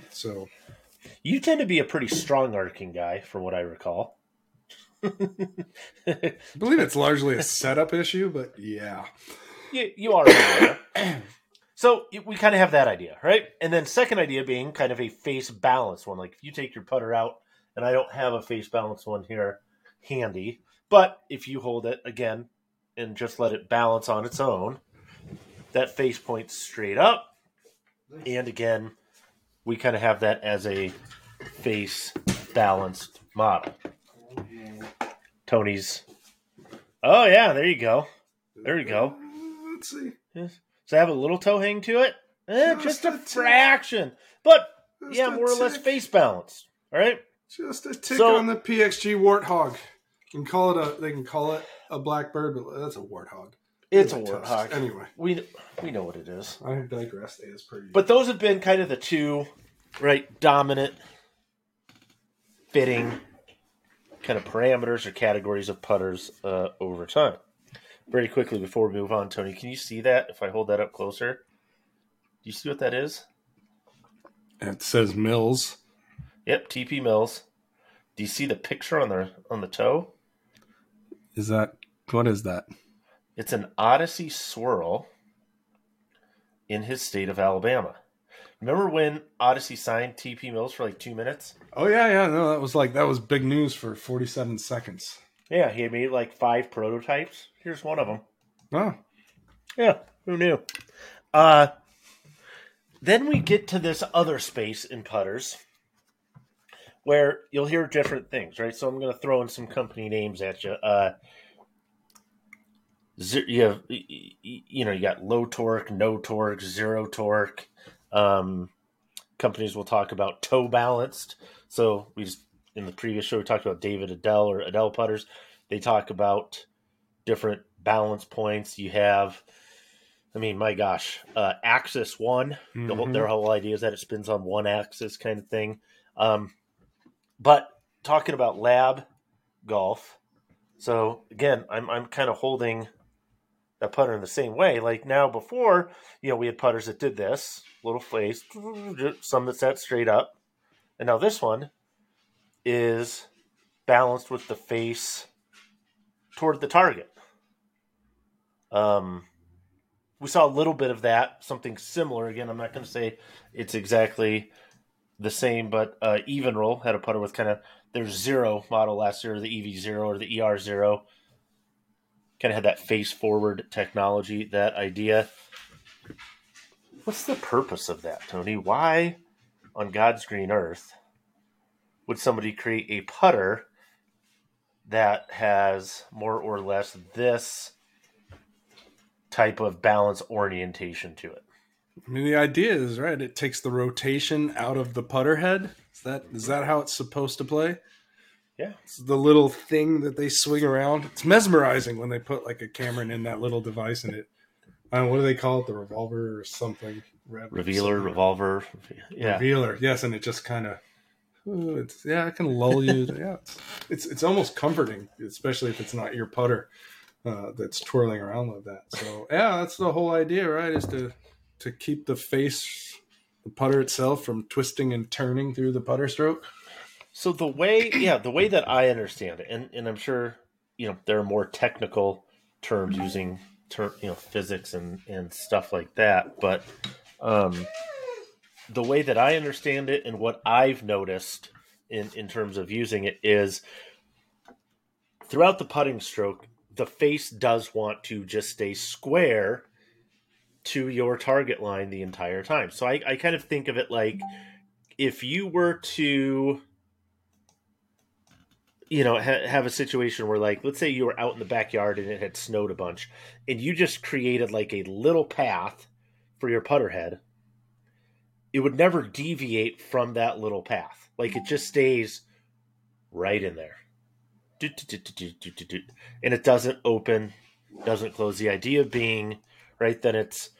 So You tend to be a pretty strong arcing guy, from what I recall. I believe it's largely a setup issue, but yeah. you, you are so we kind of have that idea, right? And then second idea being kind of a face balance one. Like if you take your putter out, and I don't have a face balance one here handy, but if you hold it again and just let it balance on its own, that face points straight up. And again, we kind of have that as a face balanced model. Tony's Oh yeah, there you go. There you go. Let's see. Yes. Does it have a little toe hang to it? Eh, Just just, a a, fraction. But Just yeah, more or less face balanced. All right. Just a tick So- on the PXG warthog. You can call it a. They can call it a blackbird, but that's a warthog. It's a Anyway, toast. warthog. Anyway, We we know what it is. I digressed as per usual. But those have been kind of the two, right, dominant, fitting kind of parameters or categories of putters uh, over time. Very quickly before we move on, Tony, can you see that if I hold that up closer? Do you see what that is? it says Mills. Yep, TP Mills. Do you see the picture on the on the toe? Is that what is that? It's an Odyssey swirl in his state of Alabama. Remember when Odyssey signed TP Mills for like two minutes? Oh yeah, yeah. No, that was like that was big news for forty-seven seconds. Yeah, he had made like five prototypes. Here's one of them. Oh, Yeah, who knew? Uh, then we get to this other space in putters where you'll hear different things, right? So I'm going to throw in some company names at you. Uh, you have, you know, you got low torque, no torque, zero torque. Um, companies will talk about toe balanced. So we just in the previous show we talked about David Edel or Edel putters. They talk about different balance points. You have, I mean, my gosh, uh, axis one. The whole, their whole idea is that it spins on one axis, kind of thing. Um, but talking about lab golf, so again, I'm I'm kind of holding that putter in the same way. Like now, before you know, we had putters that did this little face, some that sat straight up, and now this one is balanced with the face toward the target. Um, we saw a little bit of that, something similar. Again, I'm not going to say it's exactly the same, but uh, Evnroll had a putter with kind of their zero model last year, the EV zero or the ER zero. Kind of had that face forward technology, that idea. What's the purpose of that, Tony? Why on God's green earth would somebody create a putter that has more or less this type of balance orientation to it? I mean the idea is right. It takes the rotation out of the putter head. Is that is that how it's supposed to play? Yeah. It's the little thing that they swing around. It's mesmerizing when they put like a Cameron in that little device in it. I don't what do they call it? The revolver or something? Rev- Revealer, something. revolver. Yeah. Revealer, yes, and it just kind of, it's yeah, it can lull you. yeah, it's, it's it's almost comforting, especially if it's not your putter uh, that's twirling around like that. So yeah, that's the whole idea, right? Is to to keep the face, the putter itself, from twisting and turning through the putter stroke. So the way, yeah, the way that I understand it, and, and I'm sure you know there are more technical terms using ter- you know physics and and stuff like that, but um, the way that I understand it and what I've noticed in in terms of using it is throughout the putting stroke, the face does want to just stay square to your target line the entire time. So I, I kind of think of it like if you were to you know ha- have a situation where like let's say you were out in the backyard and it had snowed a bunch and you just created like a little path for your putter head it would never deviate from that little path. Like it just stays right in there. And it doesn't open doesn't close. The idea being right then it's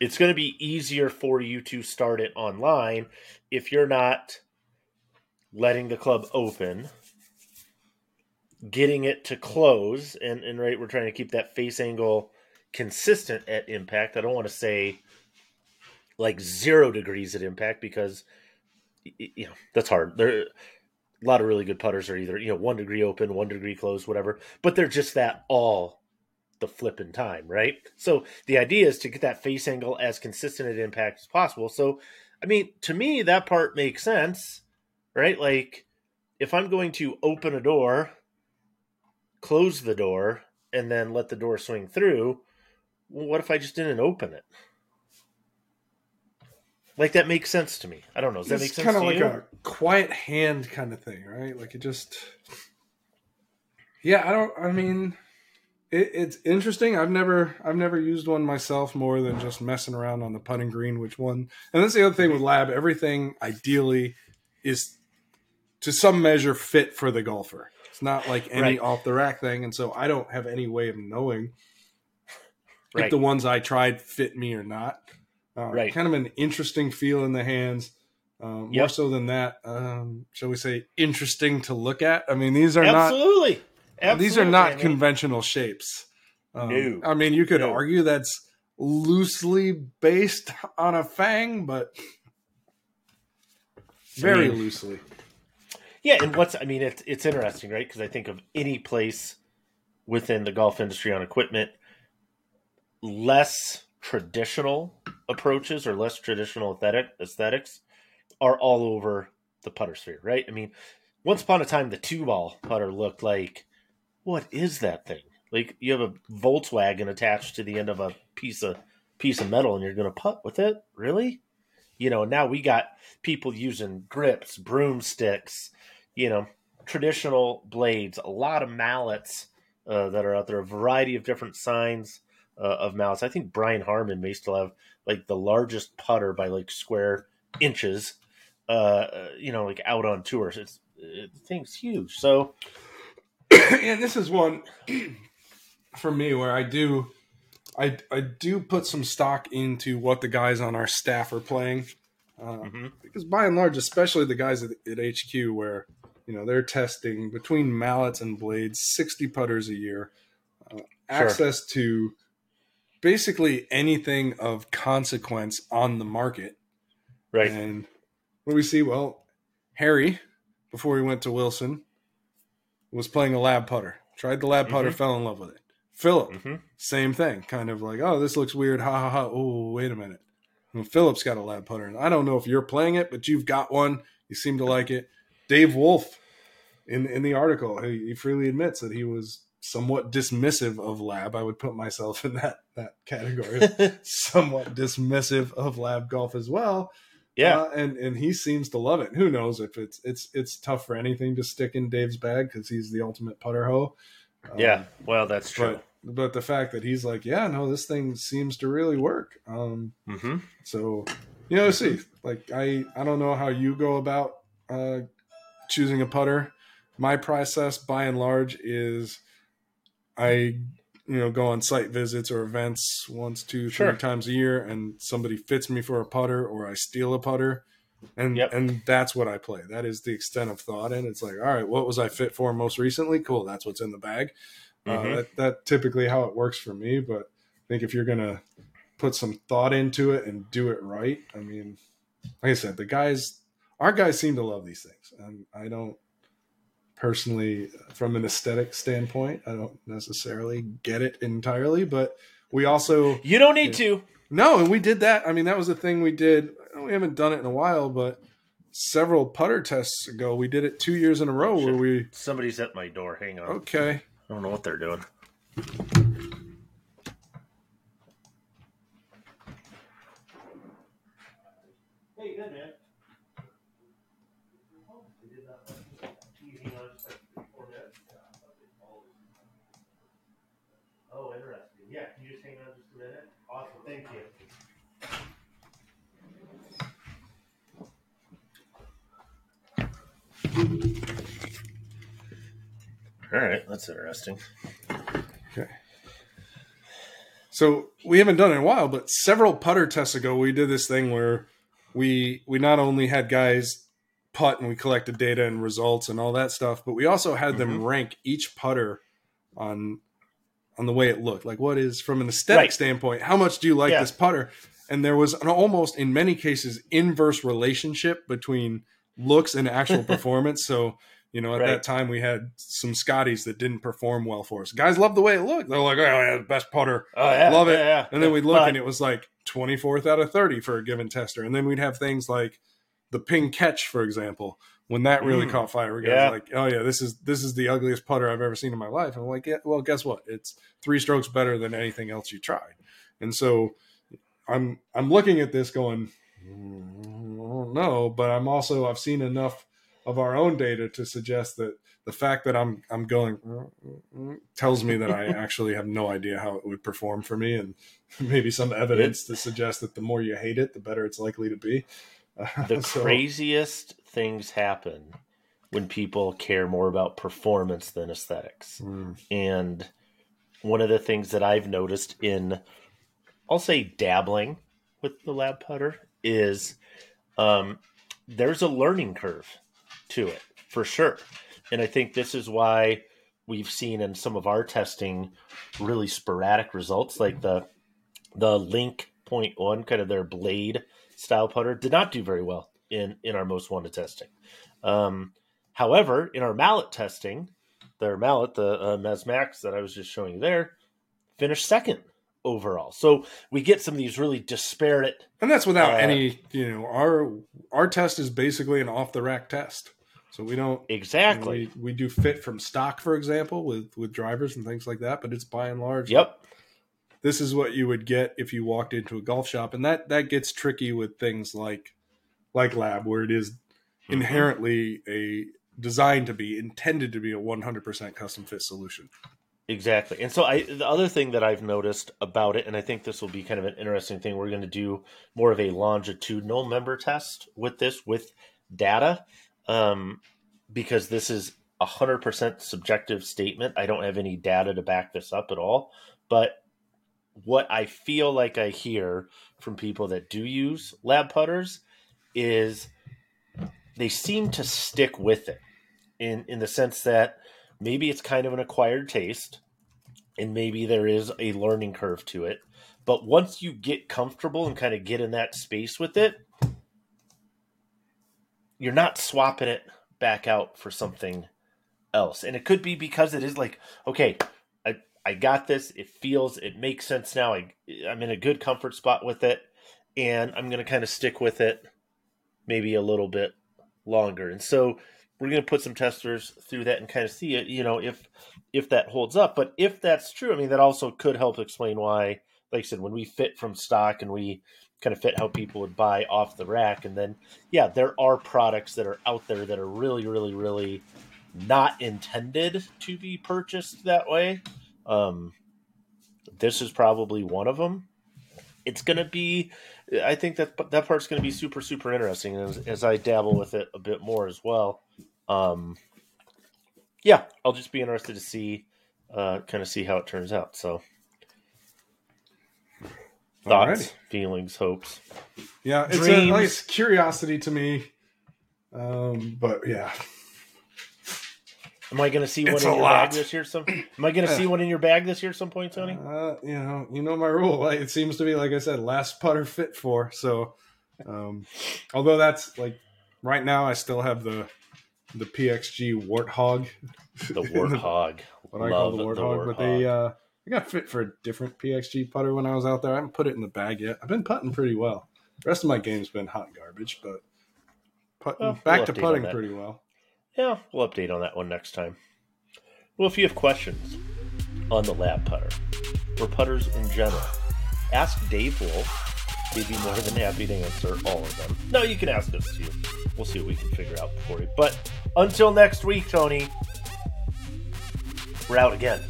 it's going to be easier for you to start it online if you're not letting the club open, getting it to close, and, and right, we're trying to keep that face angle consistent at impact. I don't want to say like zero degrees at impact because you know that's hard. There, a lot of really good putters are either you know one degree open, one degree closed, whatever, but they're just that all the flipping time, right? So the idea is to get that face angle as consistent at impact as possible. So, I mean, to me, that part makes sense, right? Like, if I'm going to open a door, close the door, and then let the door swing through, well, what if I just didn't open it? Like that makes sense to me. I don't know. Does that make it's sense kind of like you? a quiet hand kind of thing, right? Like it just Yeah, I don't. I mean, it, it's interesting. I've never, I've never used one myself more than just messing around on the putting green. Which one? And that's the other thing with mm-hmm. Lab. Everything ideally is to some measure fit for the golfer. It's not like any Right. off the rack thing, and so I don't have any way of knowing if the ones I tried fit me or not. Uh, Right. Kind of an interesting feel in the hands. Um, More Yep. so than that, um, shall we say, interesting to look at. I mean, these are not Absolutely. Absolutely. these are not I mean, conventional shapes. Um, No. I mean, you could No. argue that's loosely based on a fang, but very mean- loosely. Yeah, and what's I mean, it's it's interesting, right? Because I think of any place within the golf industry on equipment, less traditional approaches or less traditional aesthetic aesthetics are all over the putter sphere, right? I mean, once upon a time, the two ball putter looked like what is that thing? Like you have a Volkswagen attached to the end of a piece of piece of metal, and you're going to putt with it, really? You know, now we got people using grips, broomsticks, you know, traditional blades, a lot of mallets uh, that are out there, a variety of different signs uh, of mallets. I think Brian Harman may still have like the largest putter by like square inches, uh, uh, you know, like out on tours. It's it, the thing's huge. So and this is one for me where I do, I I do put some stock into what the guys on our staff are playing, uh, mhm. because by and large, especially the guys at, at HQ, where you know they're testing between mallets and blades, sixty putters a year, uh, access to basically anything of consequence on the market. right, And what do we see? Well, Harry, before he went to Wilson, was playing a lab putter. Tried the lab putter, Mhm. fell in love with it. Philip, hmm same thing. Kind of like, oh, this looks weird. Ha ha ha. Oh, wait a minute. And Philip's got a lab putter. And I don't know if you're playing it, but you've got one. You seem to like it. Dave Wolf, in in the article, he, he freely admits that he was somewhat dismissive of lab. I would put myself in that that category. somewhat dismissive of lab golf as well. yeah, Uh, and and he seems to love it. Who knows if it's it's it's tough for anything to stick in Dave's bag because he's the ultimate putter hoe. Um, yeah. Well, that's true. but but the fact that he's like, yeah, no, this thing seems to really work. Um, hmm so you know, see, like I I don't know how you go about uh, choosing a putter. My process, by and large, is I you know go on site visits or events once, two, Sure. three times a year, and somebody fits me for a putter, or I steal a putter. And Yep. and that's what I play. That is the extent of thought, and it's like, all right, what was I fit for most recently? Cool, that's what's in the bag. Uh, Mhm. that that typically how it works for me. But I think if you're gonna put some thought into it and do it right, I mean, like I said, the guys, our guys seem to love these things, and I don't personally, from an aesthetic standpoint, I don't necessarily get it entirely, but we also You don't need to. no, and we did that. I mean, that was a thing we did. We haven't done it in a while, but several putter tests ago, we did it two years in a row where we Somebody's at my door. Hang on. okay. I don't know what they're doing. Hey, good man. Oh, interesting. Yeah, can you just hang on just a minute? Awesome, thank you. All right, that's interesting. Okay. So we haven't done it in a while, but several putter tests ago, we did this thing where we we not only had guys putt and we collected data and results and all that stuff, but we also had them mm-hmm. rank each putter on on the way it looked. Like what is from an aesthetic Right. standpoint, how much do you like Yeah. this putter? And there was an almost in many cases inverse relationship between looks and actual performance. So you know, at Right. that time we had some Scotties that didn't perform well for us. Guys loved the way it looked. They're like, oh, yeah, best putter. Oh yeah, Love it. yeah, yeah. And then we'd look But- and it was like 24th out of 30 for a given tester. And then we'd have things like the Ping Ketsch, for example, when that really Mm. caught fire. We guys Yeah. like, oh yeah, this is this is the ugliest putter I've ever seen in my life. And I'm like, yeah, well, guess what? It's three strokes better than anything else you tried. And so I'm I'm looking at this going, "Mm, no, but I'm also I've seen enough of our own data to suggest that the fact that I'm I'm going tells me that I actually have no idea how it would perform for me, and maybe some evidence to suggest that the more you hate it, the better it's likely to be. the so, craziest things happen when people care more about performance than aesthetics, mm. and one of the things that I've noticed in, I'll say dabbling with the lab putter is, um, there's a learning curve to it for sure and I think this is why we've seen in some of our testing really sporadic results, like the the Link Point One, kind of their blade style putter, did not do very well in in our most wanted testing. Um, however, in our mallet testing, their mallet, the uh, Mez Max that I was just showing you there, finished second overall. So we get some of these really disparate, and that's without uh, any. You know, our our test is basically an off the rack test. So we don't exactly. You know, we, we do fit from stock, for example, with with drivers and things like that. But it's by and large. Yep. This is what you would get if you walked into a golf shop, and that that gets tricky with things like like lab, where it is mm-hmm. inherently a designed to be intended to be a 100% custom fit solution. Exactly. And so I the other thing that I've noticed about it and I think this will be kind of an interesting thing we're going to do more of a longitudinal member test with this with data um, because this is a hundred percent subjective statement. I don't have any data to back this up at all. But what I feel like I hear from people that do use lab putters is they seem to stick with it in in the sense that maybe it's kind of an acquired taste and maybe there is a learning curve to it but once you get comfortable and kind of get in that space with it you're not swapping it back out for something else. And it could be because it is like, okay, I I got this. It feels it makes sense now. I I'm in a good comfort spot with it and I'm going to kind of stick with it maybe a little bit longer. And so we're going to put some testers through that and kind of see it, you know, if if that holds up. But if that's true, I mean that also could help explain why like I said when we fit from stock and we kind of fit how people would buy off the rack. And then, yeah, there are products that are out there that are really, really, really not intended to be purchased that way. Um, this is probably one of them. It's going to be, I think that that part's going to be super, super interesting as, as, I dabble with it a bit more as well. Um, yeah, I'll just be interested to see, uh, kind of see how it turns out. So, thoughts, Alrighty. feelings, hopes. Yeah, it's dreams. a nice curiosity to me. Um, but yeah. Am I going to see one in your lot. bag this year? Some am I going to see one in your bag this year? Some point, Tony. Uh, you know, you know my rule. It seems to be like I said, last putter fit for. So, um, although that's like right now, I still have the the PXG Warthog. The Warthog. what Love I call the Warthog, the Warthog. but they uh, I got fit for a different PXG putter when I was out there. I haven't put it in the bag yet. I've been putting pretty well. The rest of my game's been hot garbage, but putting, well, back we'll to putting pretty well. Yeah, we'll update on that one next time. Well, if you have questions on the lab putter or putters in general, ask Dave Wolf. He'd be more than happy to answer all of them. No, you can ask us too. We'll see what we can figure out for you. But until next week, Tony, we're out again.